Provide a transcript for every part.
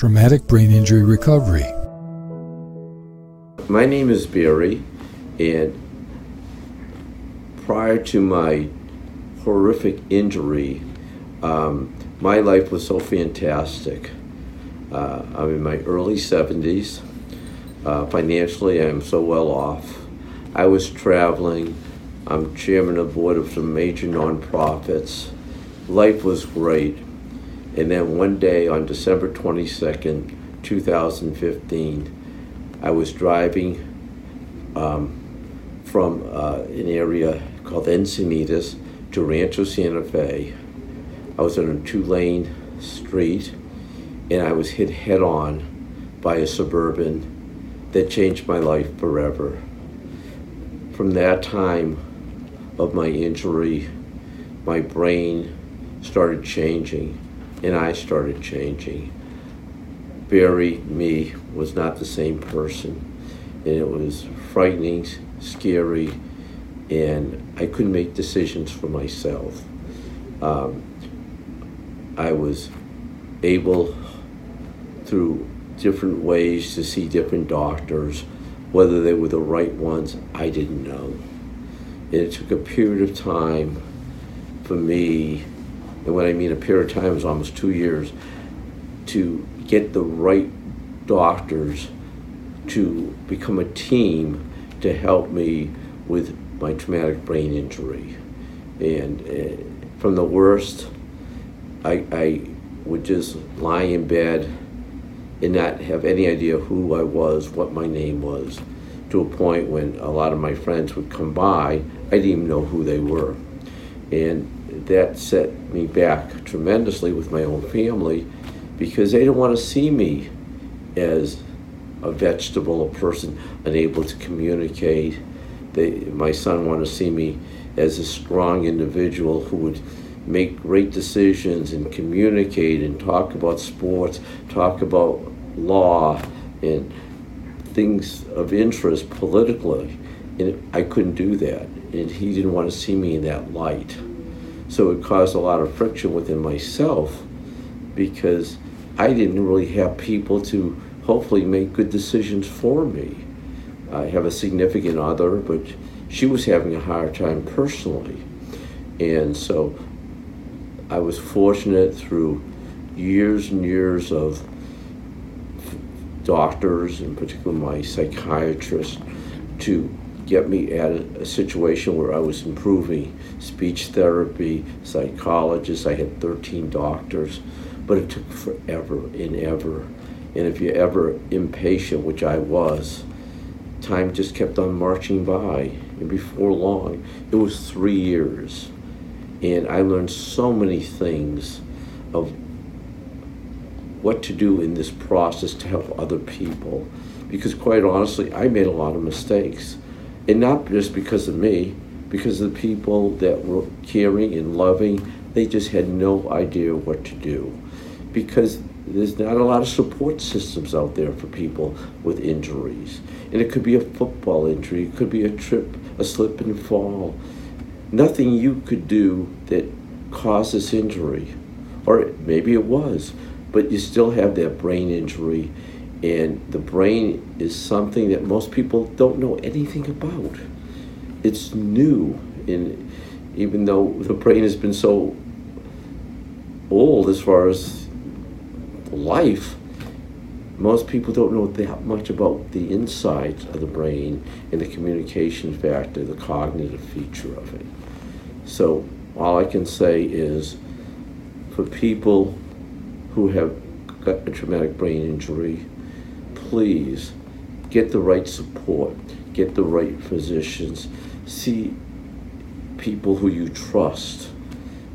traumatic brain injury recovery. My name is Barry, and prior to my horrific injury, um, my life was so fantastic. Uh, I'm in my early 70s. Uh, financially, I'm so well off. I was traveling. I'm chairman of the board of some major nonprofits. Life was great. And then one day on December 22nd, 2015, I was driving um, from uh, an area called Encinitas to Rancho Santa Fe. I was on a two lane street and I was hit head on by a suburban that changed my life forever. From that time of my injury, my brain started changing and I started changing. Barry, me, was not the same person. And it was frightening, scary, and I couldn't make decisions for myself. Um, I was able, through different ways, to see different doctors. Whether they were the right ones, I didn't know. And it took a period of time for me and when I mean a period of time is almost two years, to get the right doctors to become a team to help me with my traumatic brain injury. And uh, from the worst, I, I would just lie in bed and not have any idea who I was, what my name was, to a point when a lot of my friends would come by, I didn't even know who they were. And that set me back tremendously with my own family because they didn't want to see me as a vegetable, a person unable to communicate. They, my son wanted to see me as a strong individual who would make great decisions and communicate and talk about sports, talk about law and things of interest politically. And I couldn't do that. And he didn't want to see me in that light. So it caused a lot of friction within myself because I didn't really have people to hopefully make good decisions for me. I have a significant other, but she was having a hard time personally. And so I was fortunate through years and years of doctors, in particular my psychiatrist, to get me at a, a, situation where I was improving speech therapy, psychologists. I had 13 doctors, but it took forever and ever. And if you're ever impatient, which I was, time just kept on marching by. And before long, it was three years. And I learned so many things of what to do in this process to help other people. Because quite honestly, I made a lot of mistakes and not just because of me, because of the people that were caring and loving, they just had no idea what to do. Because there's not a lot of support systems out there for people with injuries. And it could be a football injury, it could be a trip, a slip and fall. Nothing you could do that caused this injury. Or maybe it was, but you still have that brain injury and the brain is something that most people don't know anything about. It's new, and even though the brain has been so old as far as life, most people don't know that much about the insides of the brain and the communication factor, the cognitive feature of it. So, all I can say is for people who have got a traumatic brain injury, please get the right support, get the right physicians, see people who you trust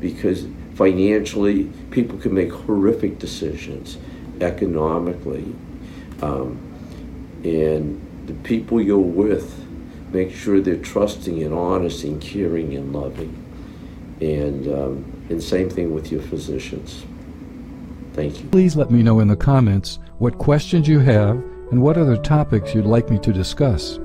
because financially people can make horrific decisions economically um, and the people you're with make sure they're trusting and honest and caring and loving. And um, and same thing with your physicians thank you please let me know in the comments what questions you have, and what other topics you'd like me to discuss.